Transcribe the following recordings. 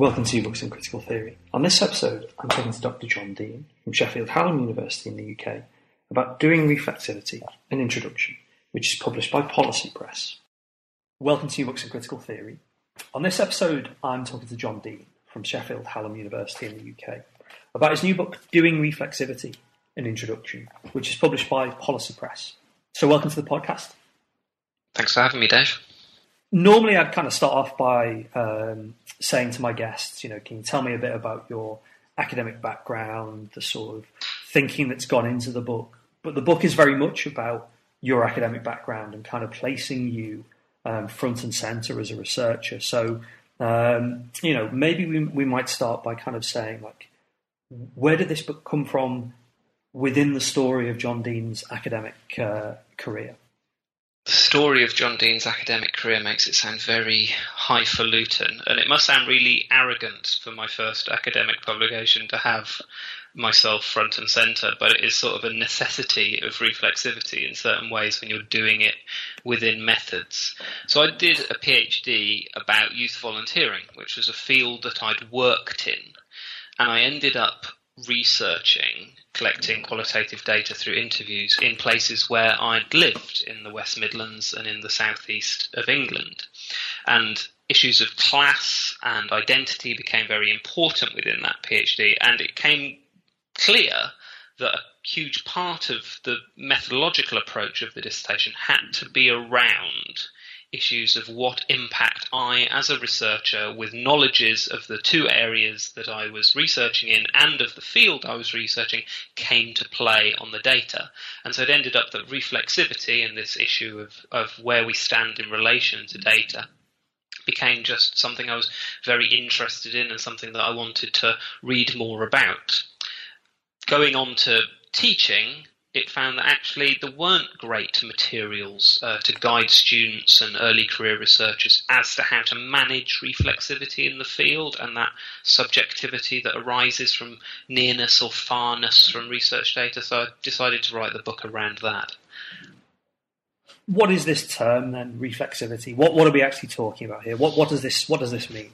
Welcome to Books and Critical Theory. On this episode, I'm talking to Dr. John Dean from Sheffield Hallam University in the UK about doing reflexivity, an introduction, which is published by Policy Press. Welcome to Books and Critical Theory. On this episode, I'm talking to John Dean from Sheffield Hallam University in the UK about his new book, Doing Reflexivity, an introduction, which is published by Policy Press. So, welcome to the podcast. Thanks for having me, Dave normally I'd kind of start off by um, saying to my guests, you know, can you tell me a bit about your academic background, the sort of thinking that's gone into the book? But the book is very much about your academic background and kind of placing you um, front and center as a researcher. So, um, you know, maybe we, we might start by kind of saying, like, where did this book come from within the story of John Dean's academic uh, career? The story of John Dean's academic career makes it sound very highfalutin, and it must sound really arrogant for my first academic publication to have myself front and center, but it is sort of a necessity of reflexivity in certain ways when you're doing it within methods. So I did a PhD about youth volunteering, which was a field that I'd worked in, and I ended up researching, collecting qualitative data through interviews in places where I'd lived in the West Midlands and in the southeast of England. And issues of class and identity became very important within that PhD, and it came clear that a huge part of the methodological approach of the dissertation had to be around issues of what impact I, as a researcher with knowledges of the two areas that I was researching in and of the field I was researching, came to play on the data. And so it ended up that reflexivity and this issue of, of where we stand in relation to data became just something I was very interested in and something that I wanted to read more about. Going on to teaching, it found that actually there weren't great materials uh, to guide students and early career researchers as to how to manage reflexivity in the field and that subjectivity that arises from nearness or farness from research data. So I decided to write the book around that. What is this term then, reflexivity? What what are we actually talking about here? What what does this what does this mean?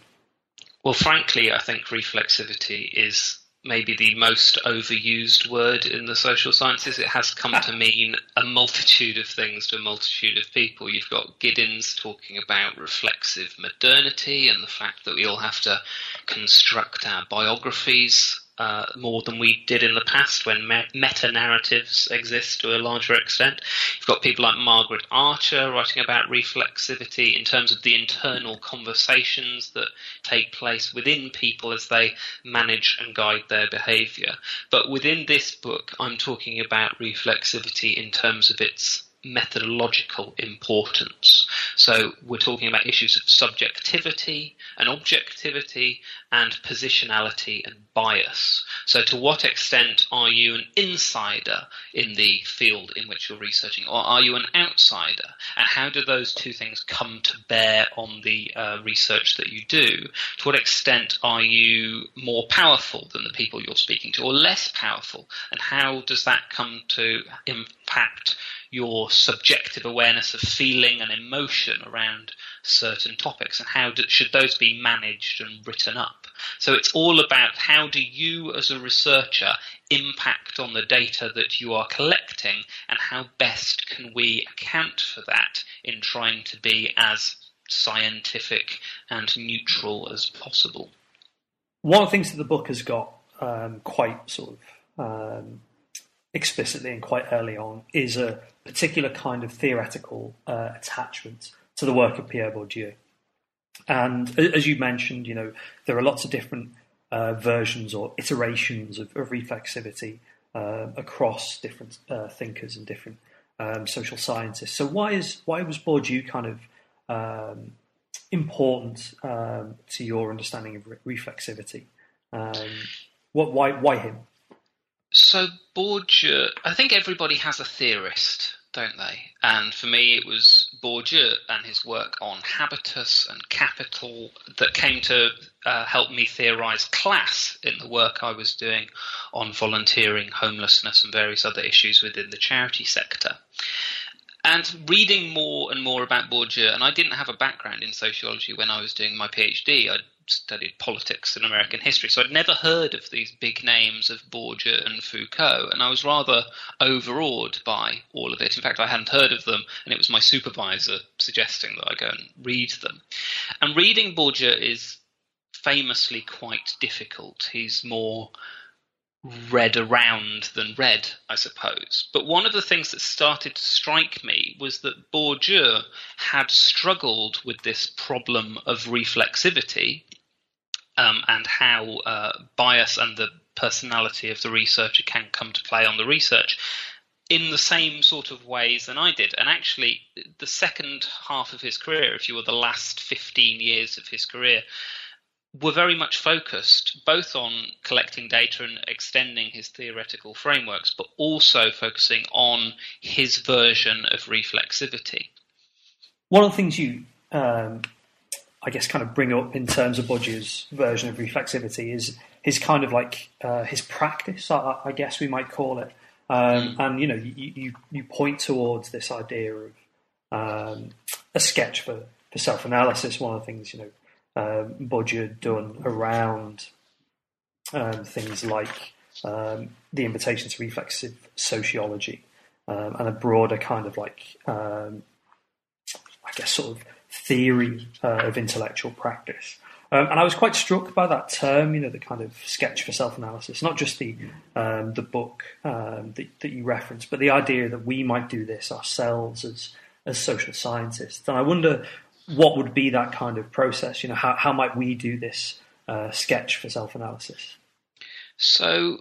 Well, frankly, I think reflexivity is maybe the most overused word in the social sciences. It has come to mean a multitude of things to a multitude of people. You've got Giddens talking about reflexive modernity and the fact that we all have to construct our biographies uh, more than we did in the past when me- meta narratives exist to a larger extent. You've got people like Margaret Archer writing about reflexivity in terms of the internal conversations that take place within people as they manage and guide their behavior. But within this book, I'm talking about reflexivity in terms of its methodological importance. So we're talking about issues of subjectivity and objectivity and positionality and bias. So to what extent are you an insider in the field in which you're researching or are you an outsider? And how do those two things come to bear on the uh, research that you do? To what extent are you more powerful than the people you're speaking to or less powerful? And how does that come to impact your subjective awareness of feeling and emotion around certain topics and how do, should those be managed and written up? So it's all about how do you as a researcher impact on the data that you are collecting and how best can we account for that in trying to be as scientific and neutral as possible? One of the things that the book has got um, quite sort of um, explicitly and quite early on is a particular kind of theoretical uh, attachment to the work of Pierre Bourdieu. And as you mentioned, you know, there are lots of different uh, versions or iterations of, of reflexivity uh, across different uh, thinkers and different um, social scientists. So why is why was Bourdieu kind of um, important um, to your understanding of re- reflexivity? Um, what why why him? So Bourdieu, I think everybody has a theorist, don't they? And for me, it was Bourdieu and his work on habitus and capital that came to uh, help me theorize class in the work I was doing on volunteering, homelessness, and various other issues within the charity sector. And reading more and more about Bourdieu, and I didn't have a background in sociology when I was doing my PhD. I'd studied politics and American history, so I'd never heard of these big names of Bourdieu and Foucault, and I was rather overawed by all of it. In fact, I hadn't heard of them, and it was my supervisor suggesting that I go and read them. And reading Bourdieu is famously quite difficult. He's more read around than read, I suppose. But one of the things that started to strike me was that Bourdieu had struggled with this problem of reflexivity um, and how uh, bias and the personality of the researcher can come to play on the research in the same sort of ways than I did. And actually, the second half of his career, if you were the last 15 years of his career, were very much focused both on collecting data and extending his theoretical frameworks, but also focusing on his version of reflexivity. One of the things you, um, I guess, kind of bring up in terms of Bourdieu's version of reflexivity is his kind of like uh, his practice, I, I, guess we might call it. Um. And you know, you, you, you point towards this idea of um, a sketch for, for self analysis. One of the things you know um, Bourdieu done around um, things like um, the invitation to reflexive sociology um, and a broader kind of like, um, I guess, sort of theory uh, of intellectual practice. Um, and I was quite struck by that term, you know, the kind of sketch for self-analysis, not just the um, the book um, that, that, you referenced, but the idea that we might do this ourselves as as social scientists. And I wonder what would be that kind of process? You know, how, how might we do this uh, sketch for self analysis? So,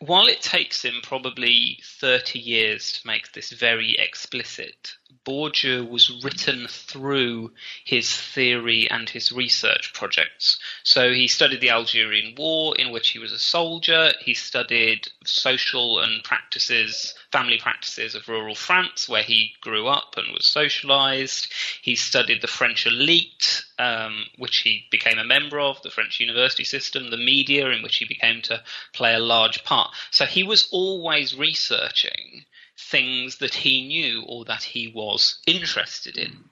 while it takes him probably 30 years to make this very explicit, Bourdieu was written through his theory and his research projects. So he studied the Algerian War, in which he was a soldier. He studied social and practices, family practices of rural France, where he grew up and was socialized. He studied the French elite, um, which he became a member of, the French university system, the media, in which he became to play a large part. So he was always researching things that he knew or that he was interested in.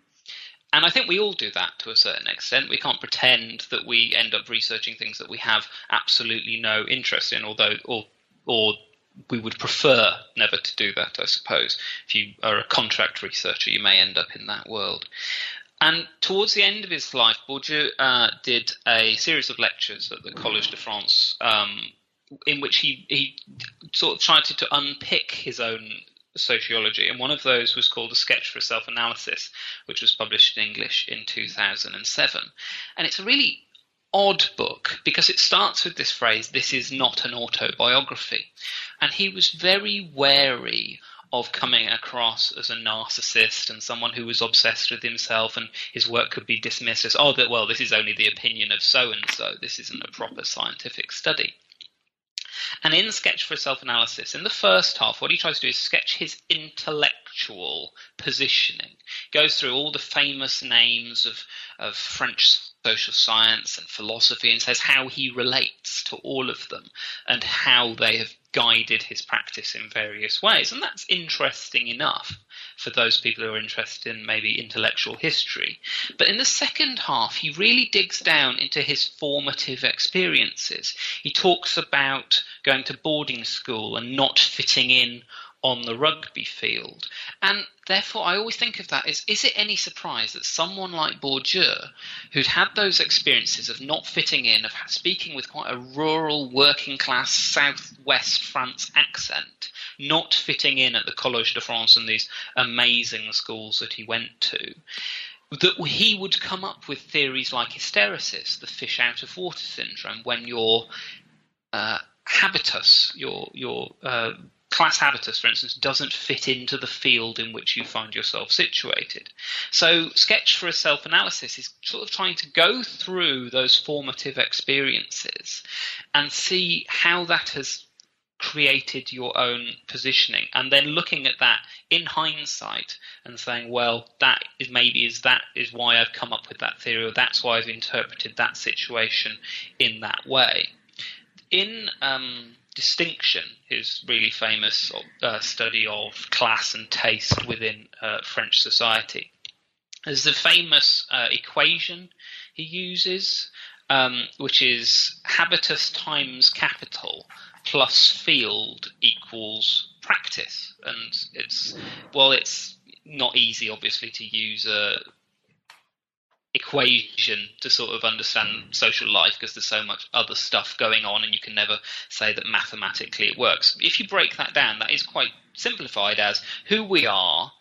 And I think we all do that to a certain extent. We can't pretend that we end up researching things that we have absolutely no interest in, although or or we would prefer never to do that, I suppose. If you are a contract researcher, you may end up in that world. And towards the end of his life, Bourdieu uh, did a series of lectures at the Collège de France, um, in which he, he sort of tried to, to unpick his own sociology, and one of those was called A Sketch for Self Analysis, which was published in English in 2007. And it's a really odd book because it starts with this phrase, This is not an autobiography. And he was very wary of coming across as a narcissist and someone who was obsessed with himself and his work could be dismissed as, oh, well, this is only the opinion of so and so. This isn't a proper scientific study. And in Sketch for Self Analysis, in the first half, what he tries to do is sketch his intellectual positioning. Goes through all the famous names of, of French social science and philosophy and says how he relates to all of them and how they have guided his practice in various ways. And that's interesting enough for those people who are interested in maybe intellectual history. But in the second half, he really digs down into his formative experiences. He talks about going to boarding school and not fitting in on the rugby field. And therefore, I always think of that as is it any surprise that someone like Bourdieu, who'd had those experiences of not fitting in, of speaking with quite a rural, working class, southwest France accent, not fitting in at the Collège de France and these amazing schools that he went to, that he would come up with theories like hysteresis, the fish out of water syndrome, when your uh, habitus, your your uh, class habitus, for instance, doesn't fit into the field in which you find yourself situated. So, Sketch for a Self Analysis is sort of trying to go through those formative experiences and see how that has created your own positioning and then looking at that in hindsight and saying well that is maybe is that is why I've come up with that theory or that's why I've interpreted that situation in that way in um, distinction his really famous uh, study of class and taste within uh, French society there's the famous uh, equation he uses um, which is habitus times capital plus field equals practice. And it's, well, it's not easy, obviously, to use a equation to sort of understand social life because there's so much other stuff going on and you can never say that mathematically it works. If you break that down, that is quite simplified as who we are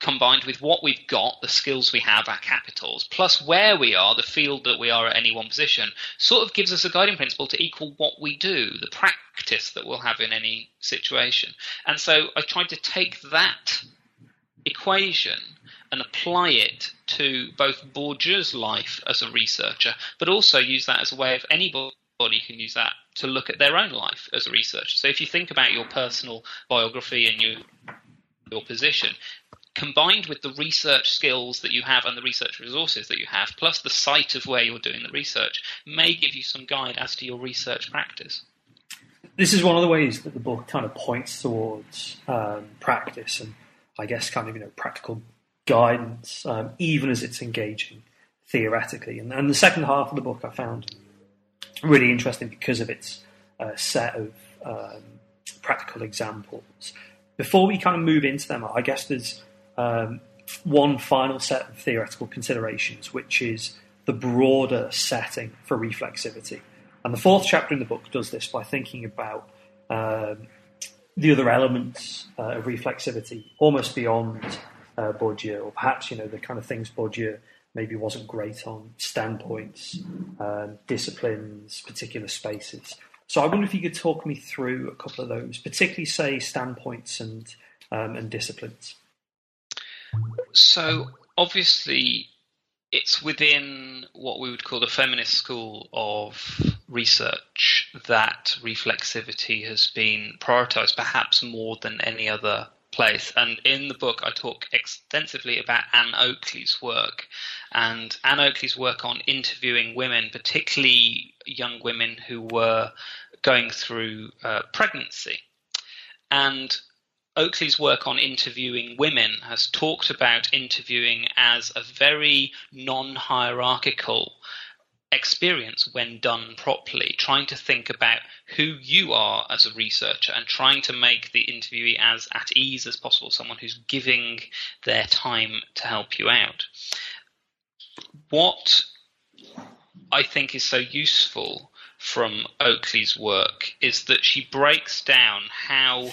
combined with what we've got, the skills we have, our capitals, plus where we are, the field that we are at any one position, sort of gives us a guiding principle to equal what we do, the practice that we'll have in any situation. And so I tried to take that equation and apply it to both Bourdieu's life as a researcher, but also use that as a way of anybody can use that to look at their own life as a researcher. So if you think about your personal biography and your your position, combined with the research skills that you have and the research resources that you have, plus the site of where you're doing the research, may give you some guide as to your research practice. This is one of the ways that the book kind of points towards um, practice and I guess kind of you know practical guidance, um, even as it's engaging theoretically. And, and, the second half of the book I found really interesting because of its uh, set of um, practical examples. Before we kind of move into them, I guess there's um, one final set of theoretical considerations, which is the broader setting for reflexivity. And the fourth chapter in the book does this by thinking about um, the other elements uh, of reflexivity almost beyond uh, Bourdieu, or perhaps you know the kind of things Bourdieu maybe wasn't great on standpoints, um, disciplines, particular spaces. So I wonder if you could talk me through a couple of those, particularly say standpoints and um, and disciplines. So obviously, it's within what we would call the feminist school of research that reflexivity has been prioritized, perhaps more than any other place. And in the book, I talk extensively about Ann Oakley's work and Ann Oakley's work on interviewing women, particularly young women who were going through uh, pregnancy. And Oakley's work on interviewing women has talked about interviewing as a very non hierarchical experience when done properly, trying to think about who you are as a researcher and trying to make the interviewee as at ease as possible, someone who's giving their time to help you out. What I think is so useful from Oakley's work is that she breaks down how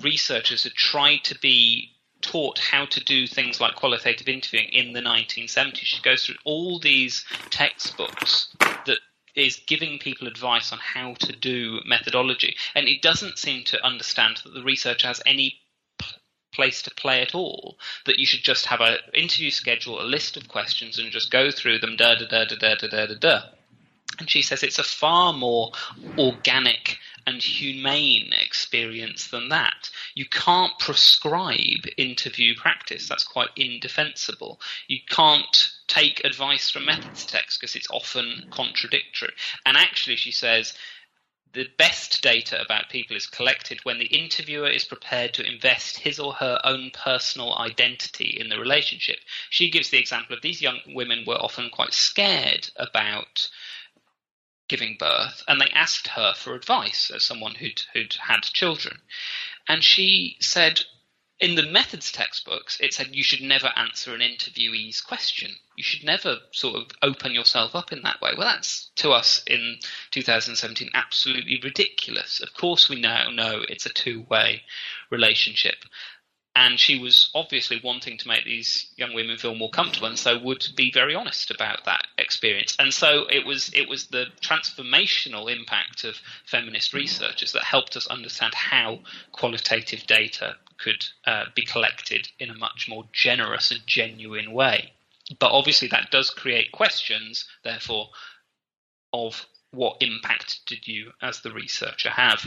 researchers had tried to be taught how to do things like qualitative interviewing in the 1970s. She goes through all these textbooks that is giving people advice on how to do methodology, and it doesn't seem to understand that the research has any place to play at all. That you should just have an interview schedule, a list of questions, and just go through them. Da da da da da da da da. da. And she says it's a far more organic and humane experience than that. You can't prescribe interview practice. That's quite indefensible. You can't take advice from methods text because it's often contradictory. And actually, she says, the best data about people is collected when the interviewer is prepared to invest his or her own personal identity in the relationship. She gives the example of these young women were often quite scared about giving birth, and they asked her for advice as someone who'd, who'd had children. And she said, in the methods textbooks, it said you should never answer an interviewee's question. You should never sort of open yourself up in that way. Well, that's to us in 2017 absolutely ridiculous. Of course, we now know it's a two way relationship and she was obviously wanting to make these young women feel more comfortable and so would be very honest about that experience. And so it was it was the transformational impact of feminist researchers that helped us understand how qualitative data could uh, be collected in a much more generous and genuine way. But obviously that does create questions therefore of what impact did you as the researcher have?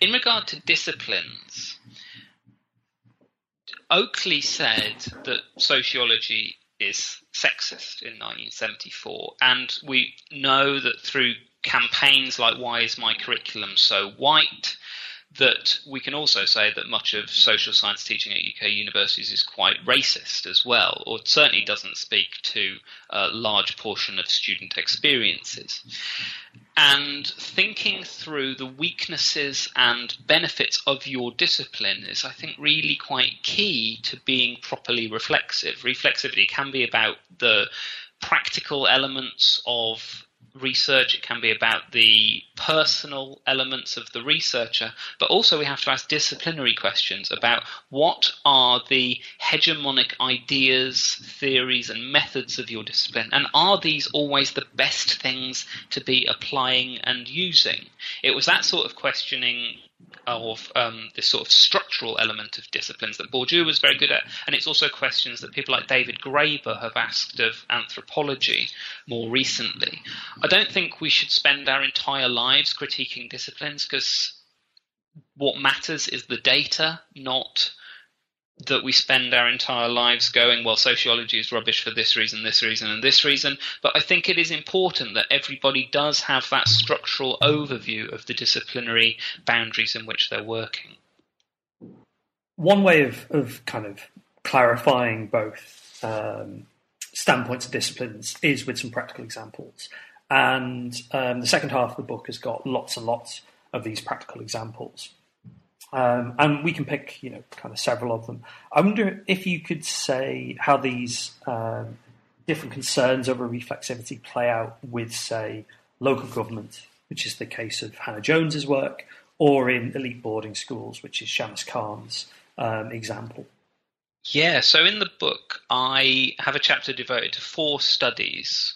In regard to disciplines Oakley said that sociology is sexist in 1974, and we know that through campaigns like Why is My Curriculum So White, that we can also say that much of social science teaching at UK universities is quite racist as well, or certainly doesn't speak to a large portion of student experiences. And thinking through the weaknesses and benefits of your discipline is, I think, really quite key to being properly reflexive. Reflexivity can be about the practical elements of research, it can be about the personal elements of the researcher, but also we have to ask disciplinary questions about what are the hegemonic ideas, theories, and methods of your discipline, and are these always the best things to be applying and using? It was that sort of questioning of um, this sort of structural element of disciplines that Bourdieu was very good at, and it's also questions that people like David Graeber have asked of anthropology more recently. I don't think we should spend our entire lives critiquing disciplines because what matters is the data, not that we spend our entire lives going, well, sociology is rubbish for this reason, this reason, and this reason. But I think it is important that everybody does have that structural overview of the disciplinary boundaries in which they're working. One way of, of kind of clarifying both um, standpoints and disciplines is with some practical examples. And um, the second half of the book has got lots and lots of these practical examples. Um, and we can pick, you know, kind of several of them. I wonder if you could say how these um, different concerns over reflexivity play out with, say, local government, which is the case of Hannah Jones's work, or in elite boarding schools, which is Shamus Khan's um, example. Yeah, so in the book, I have a chapter devoted to four studies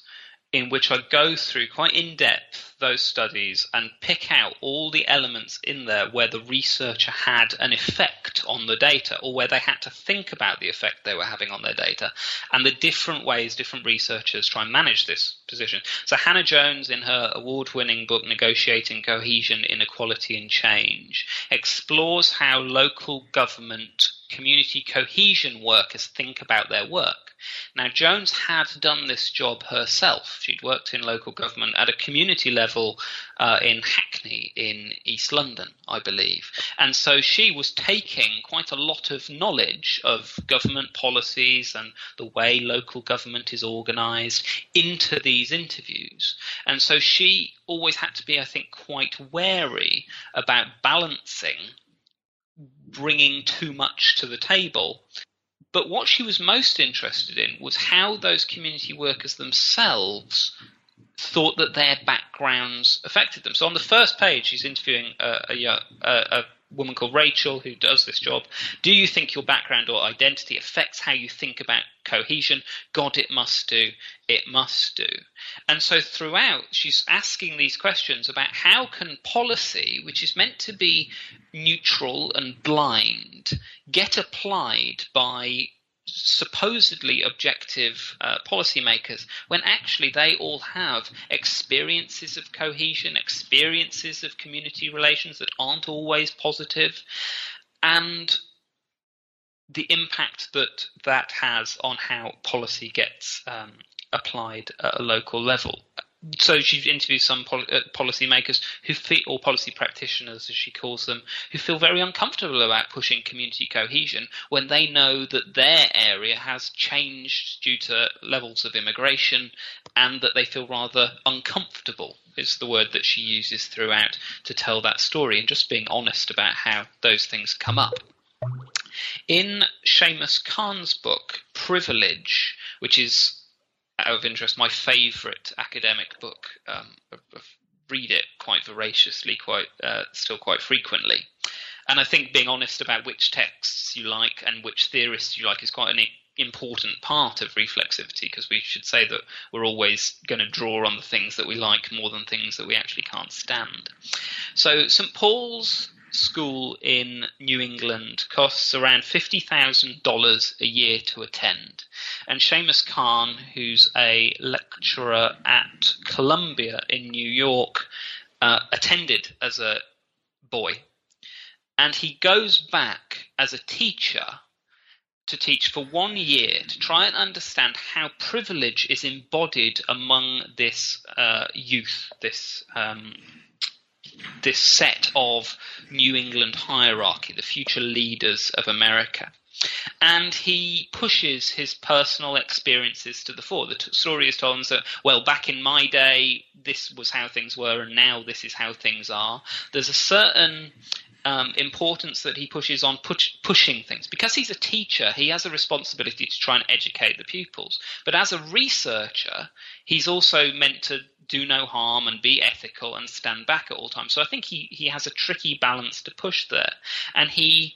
in which I go through quite in depth those studies and pick out all the elements in there where the researcher had an effect on the data or where they had to think about the effect they were having on their data and the different ways different researchers try and manage this position. So Hannah Jones in her award-winning book Negotiating Cohesion, Inequality and Change explores how local government community cohesion workers think about their work. Now, Jones had done this job herself. She'd worked in local government at a community level uh, in Hackney in East London, I believe. And so she was taking quite a lot of knowledge of government policies and the way local government is organised into these interviews. And so she always had to be, I think, quite wary about balancing bringing too much to the table but what she was most interested in was how those community workers themselves thought that their backgrounds affected them. So on the first page, she's interviewing a, a, a, woman called Rachel who does this job. Do you think your background or identity affects how you think about cohesion? God, it must do. It must do. And so throughout, she's asking these questions about how can policy, which is meant to be neutral and blind, get applied by supposedly objective uh, policymakers when actually they all have experiences of cohesion, experiences of community relations that aren't always positive, and the impact that that has on how policy gets um, applied at a local level so she interviews some pol- uh, policymakers who feel, or policy practitioners, as she calls them, who feel very uncomfortable about pushing community cohesion when they know that their area has changed due to levels of immigration, and that they feel rather uncomfortable. Is the word that she uses throughout to tell that story, and just being honest about how those things come up. In Shamus Khan's book, Privilege, which is out of interest, my favourite academic book. Um, I, I read it quite voraciously, quite uh, still quite frequently. And I think being honest about which texts you like and which theorists you like is quite an important part of reflexivity because we should say that we're always going to draw on the things that we like more than things that we actually can't stand. So St Paul's school in New England costs around $50,000 a year to attend. And Shamus Khan, who's a lecturer at Columbia in New York, uh, attended as a boy. And he goes back as a teacher to teach for one year to try and understand how privilege is embodied among this uh, youth, this um, this set of New England hierarchy, the future leaders of America. And he pushes his personal experiences to the fore. The t- story is told that, well, back in my day, this was how things were, and now this is how things are. There's a certain um, importance that he pushes on push, pushing things. Because he's a teacher, he has a responsibility to try and educate the pupils. But as a researcher, he's also meant to do no harm and be ethical and stand back at all times. So I think he, he has a tricky balance to push there. And he,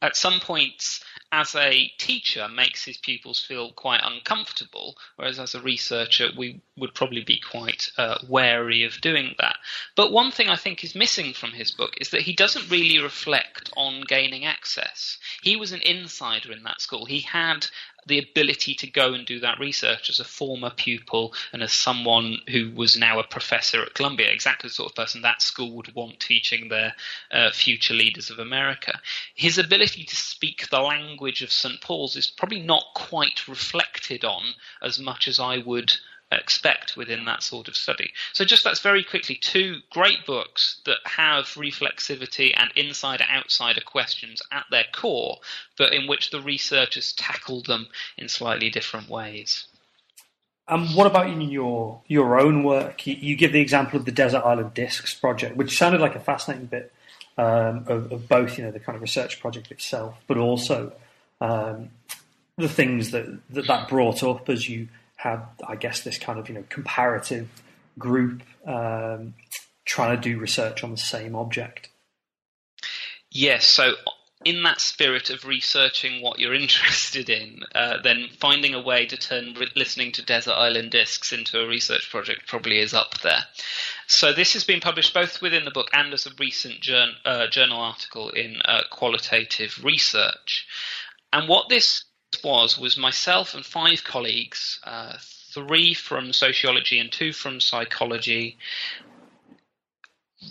at some points, as a teacher makes his pupils feel quite uncomfortable, whereas as a researcher we would probably be quite uh, wary of doing that. But one thing I think is missing from his book is that he doesn't really reflect on gaining access. He was an insider in that school. He had the ability to go and do that research as a former pupil and as someone who was now a professor at Columbia, exactly the sort of person that school would want teaching their uh, future leaders of America. His ability to speak the language of St. Paul's is probably not quite reflected on as much as I would expect within that sort of study. So, just that's very quickly two great books that have reflexivity and insider outsider questions at their core, but in which the researchers tackle them in slightly different ways. And um, what about in your your own work? You, you, give the example of the Desert Island Discs project, which sounded like a fascinating bit um, of, of, both, you know, the kind of research project itself, but also um, the things that, that that brought up as you had, I guess, this kind of you know comparative group um, trying to do research on the same object. Yes, so in that spirit of researching what you're interested in, uh, then finding a way to turn re- listening to Desert Island Discs into a research project probably is up there. So this has been published both within the book and as a recent journal, uh, journal article in uh, Qualitative Research. And what this was was myself and five colleagues, uh, three from sociology and two from psychology,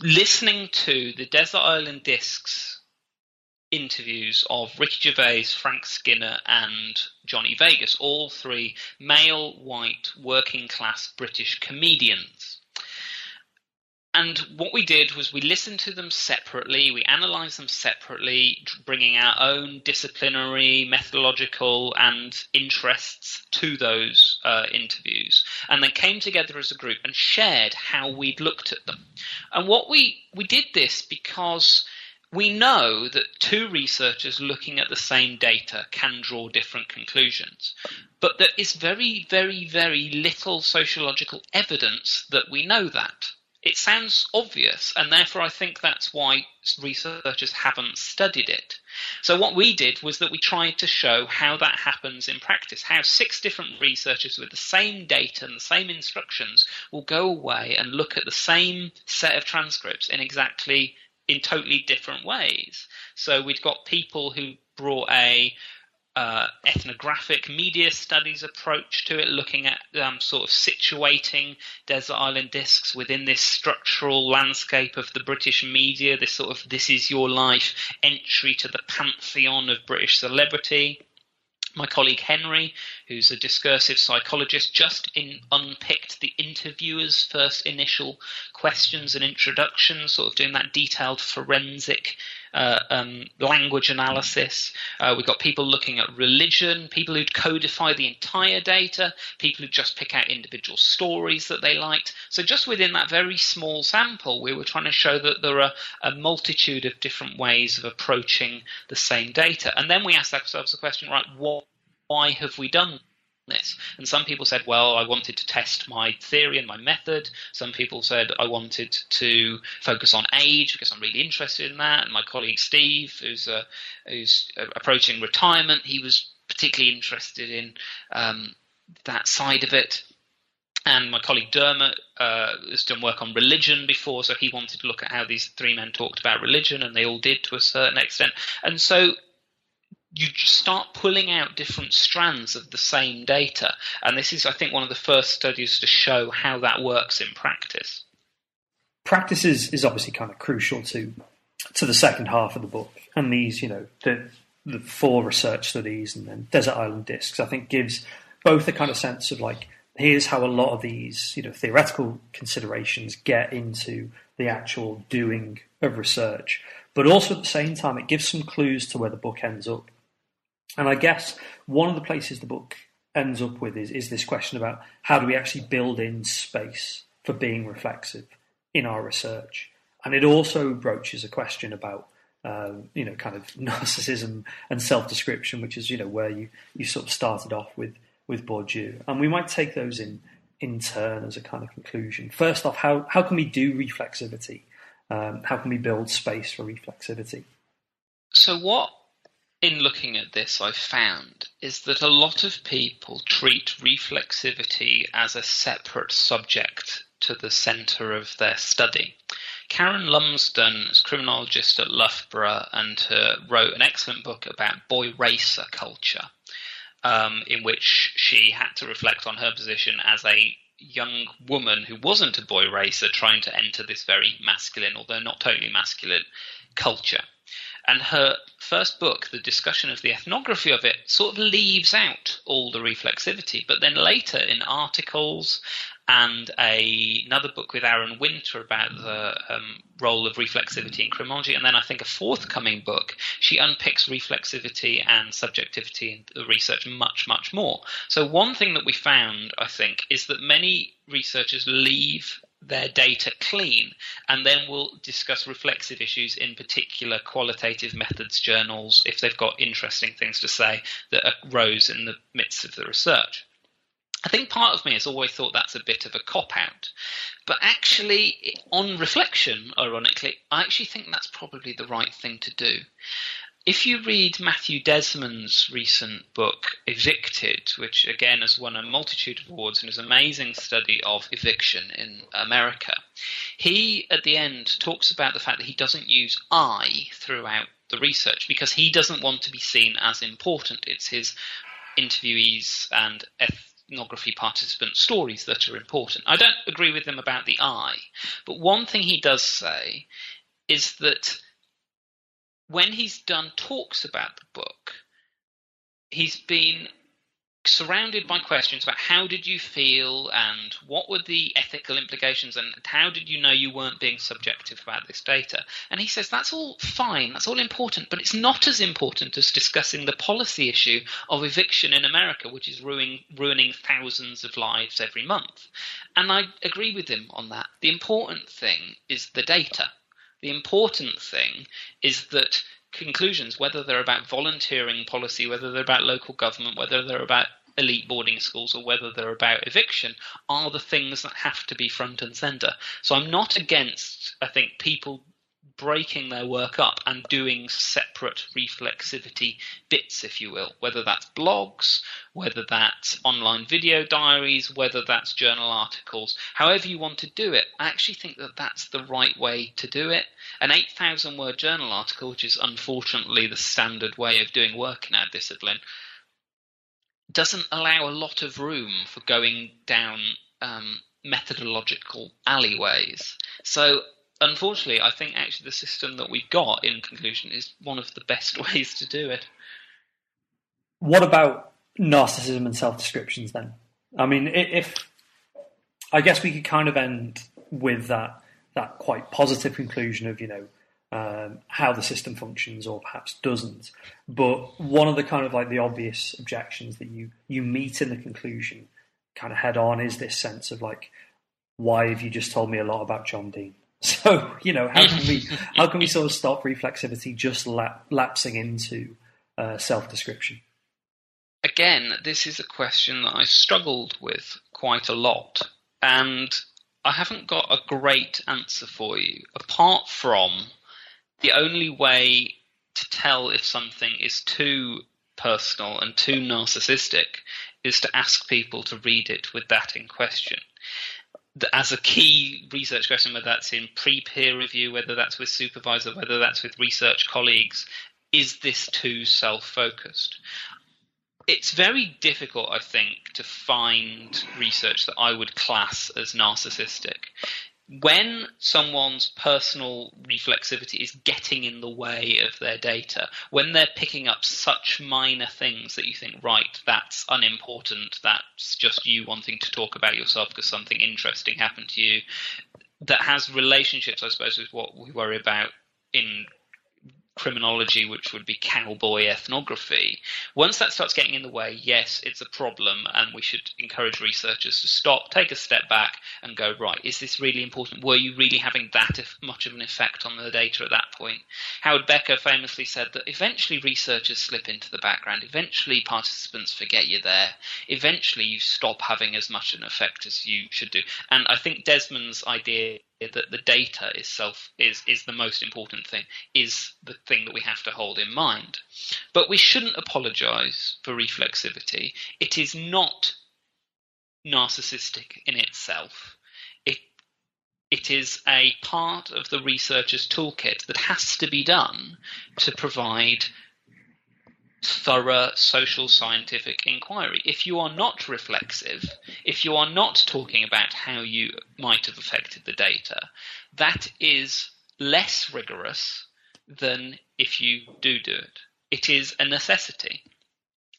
listening to the Desert Island Discs interviews of Ricky Gervais, Frank Skinner, and Johnny Vegas, all three male, white, working class British comedians. And what we did was we listened to them separately, we analysed them separately, bringing our own disciplinary, methodological, and interests to those uh, interviews, and then came together as a group and shared how we'd looked at them. And what we we did this because we know that two researchers looking at the same data can draw different conclusions, but there is very, very, very little sociological evidence that we know that it sounds obvious, and therefore I think that's why researchers haven't studied it. So what we did was that we tried to show how that happens in practice, how six different researchers with the same data and the same instructions will go away and look at the same set of transcripts in exactly in totally different ways. So we'd got people who brought a uh, ethnographic media studies approach to it, looking at um, sort of situating desert island discs within this structural landscape of the British media, this sort of this is your life entry to the pantheon of British celebrity. My colleague Henry, who's a discursive psychologist, just in, unpicked the interviewer's first initial questions and introductions, sort of doing that detailed forensic uh, um, language analysis. Uh, we've got people looking at religion, people who codify the entire data, people who just pick out individual stories that they liked. So just within that very small sample, we were trying to show that there are a multitude of different ways of approaching the same data. And then we asked ourselves the question, right, what, why have we done this. And some people said, well, I wanted to test my theory and my method. Some people said I wanted to focus on age because I'm really interested in that. And my colleague Steve, who's uh, who's approaching retirement, he was particularly interested in um, that side of it. And my colleague Dermot uh, has done work on religion before, so he wanted to look at how these three men talked about religion, and they all did to a certain extent. And so you start pulling out different strands of the same data. And this is, I think, one of the first studies to show how that works in practice. Practice is, is obviously kind of crucial to to the second half of the book. And these, you know, the the four research studies and then Desert Island Discs, I think gives both a kind of sense of like here's how a lot of these you know theoretical considerations get into the actual doing of research. But also at the same time, it gives some clues to where the book ends up. And I guess one of the places the book ends up with is, is this question about how do we actually build in space for being reflexive in our research. And it also broaches a question about um, you know, kind of narcissism and self-description, which is you know where you, you sort of started off with with Bourdieu, and we might take those in in turn as a kind of conclusion. First off, how how can we do reflexivity? Um, how can we build space for reflexivity? So what in looking at this I've found is that a lot of people treat reflexivity as a separate subject to the centre of their study. Karen Lumsden is a criminologist at Loughborough and uh, wrote an excellent book about boy racer culture, um, in which she had to reflect on her position as a young woman who wasn't a boy racer trying to enter this very masculine, although not totally masculine, culture. And her first book, the discussion of the ethnography of it, sort of leaves out all the reflexivity. But then later in articles and a, another book with Aaron Winter about the um, role of reflexivity in criminology. And then I think a forthcoming book, she unpicks reflexivity and subjectivity in the research much, much more. So, one thing that we found, I think, is that many researchers leave their data clean and then we'll discuss reflexive issues in particular qualitative methods journals if they've got interesting things to say that arose in the midst of the research. I think part of me has always thought that's a bit of a cop out. But actually, on reflection, ironically, I actually think that's probably the right thing to do if you read Matthew Desmond's recent book, Evicted, which again has won a multitude of awards and is an amazing study of eviction in America, he at the end talks about the fact that he doesn't use I throughout the research because he doesn't want to be seen as important. It's his interviewees and ethnography participant stories that are important. I don't agree with him about the I, but one thing he does say is that when he's done talks about the book, he's been surrounded by questions about how did you feel and what were the ethical implications and how did you know you weren't being subjective about this data. And he says that's all fine. That's all important but it's not as important as discussing the policy issue of eviction in america which is ruining ruining thousands of lives every month. And i agree with him on that. The important thing is the data the important thing is that conclusions, whether they're about volunteering policy, whether they're about local government, whether they're about elite boarding schools or whether they're about eviction are the things that have to be front and center. So I'm not against, I think, people breaking their work up and doing separate reflexivity bits, if you will, whether that's blogs, whether that's online video diaries, whether that's journal articles, however you want to do it. I actually think that that's the right way to do it. An 8,000 word journal article, which is unfortunately the standard way of doing work in our discipline, doesn't allow a lot of room for going down um, methodological alleyways. So unfortunately, I think actually the system that we've got, in conclusion, is one of the best ways to do it. What about narcissism and self descriptions then? I mean, if I guess we could kind of end with that that quite positive conclusion of you know um, how the system functions or perhaps doesn't. But one of the kind of like the obvious objections that you you meet in the conclusion kind of head on is this sense of like, why have you just told me a lot about John Dean? So you know how can we how can we sort of stop reflexivity just lap, lapsing into uh, self description? Again, this is a question that I struggled with quite a lot, and I haven't got a great answer for you apart from the only way to tell if something is too personal and too narcissistic is to ask people to read it with that in question as a key research question, whether that's in pre peer review, whether that's with supervisor, whether that's with research colleagues, is this too self focused? It's very difficult, I think, to find research that I would class as narcissistic. When someone's personal reflexivity is getting in the way of their data, when they're picking up such minor things that you think, right, that's unimportant, that's just you wanting to talk about yourself because something interesting happened to you, that has relationships, I suppose, with what we worry about in criminology, which would be cowboy ethnography. Once that starts getting in the way, yes, it's a problem, and we should encourage researchers to stop, take a step back, and go, right, is this really important? Were you really having that much of an effect on the data at that point? Howard Becker famously said that eventually researchers slip into the background, eventually participants forget you're there, eventually you stop having as much an effect as you should do. And I think Desmond's idea that the data itself is is the most important thing is the thing that we have to hold in mind. But we shouldn't apologize for reflexivity. It is not narcissistic in itself. It it is a part of the researcher's toolkit that has to be done to provide thorough social scientific inquiry. If you are not reflexive, if you are not talking about how you might have affected the data, that is less rigorous than if you do do it. It is a necessity.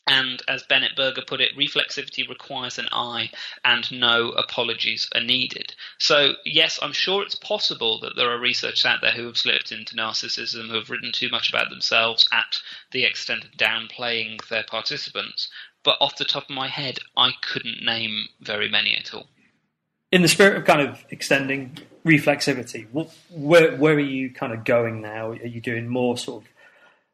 And as Bennett Berger put it, reflexivity requires an eye and no apologies are needed. So, yes, I'm sure it's possible that there are researchers out there who have slipped into narcissism, who have written too much about themselves at the extent of downplaying their participants. But off the top of my head, I couldn't name very many at all. In the spirit of kind of extending reflexivity, where, where are you kind of going now? Are you doing more sort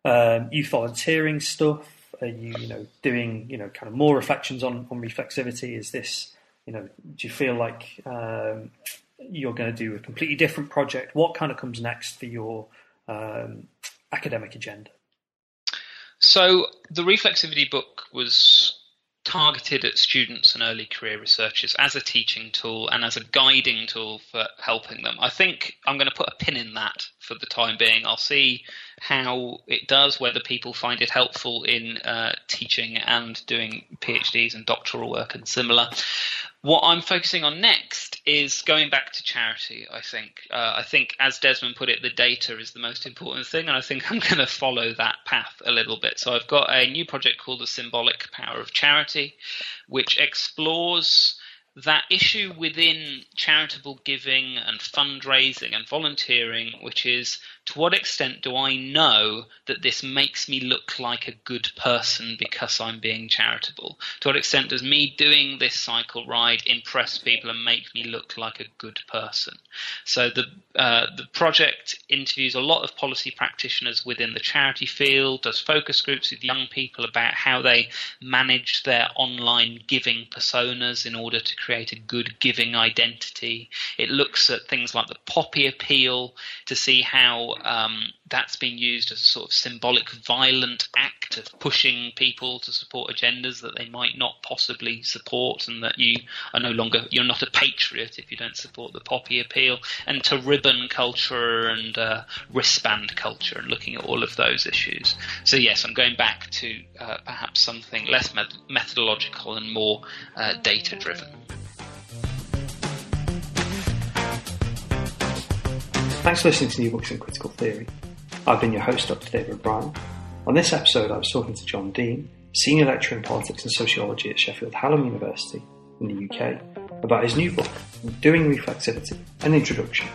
of um, youth volunteering stuff? Are you, you know, doing, you know, kind of more reflections on, on reflexivity? Is this, you know, do you feel like um, you're going to do a completely different project? What kind of comes next for your um, academic agenda? So the reflexivity book was targeted at students and early career researchers as a teaching tool and as a guiding tool for helping them. I think I'm going to put a pin in that for the time being. I'll see how it does, whether people find it helpful in uh, teaching and doing PhDs and doctoral work and similar. What I'm focusing on next is going back to charity. I think, uh, I think, as Desmond put it, the data is the most important thing, and I think I'm going to follow that path a little bit. So I've got a new project called the Symbolic Power of Charity, which explores that issue within charitable giving and fundraising and volunteering, which is to what extent do I know that this makes me look like a good person because I'm being charitable? To what extent does me doing this cycle ride impress people and make me look like a good person? So the uh, the project interviews a lot of policy practitioners within the charity field, does focus groups with young people about how they manage their online giving personas in order to create a good giving identity. It looks at things like the poppy appeal to see how um, that's been used as a sort of symbolic violent act of pushing people to support agendas that they might not possibly support and that you are no longer you're not a patriot if you don't support the poppy appeal. And to ribbon culture and uh, wristband culture and looking at all of those issues. So yes i'm going back to uh, perhaps something less met- methodological and more uh, data driven Thanks for listening to New Books in Critical Theory. I've been your host, Dr. David O'Brien. On this episode, I was talking to Jon Dean, Senior Lecturer in Politics and Sociology at Sheffield Hallam University in the UK, about his new book, Doing Reflexivity An Introduction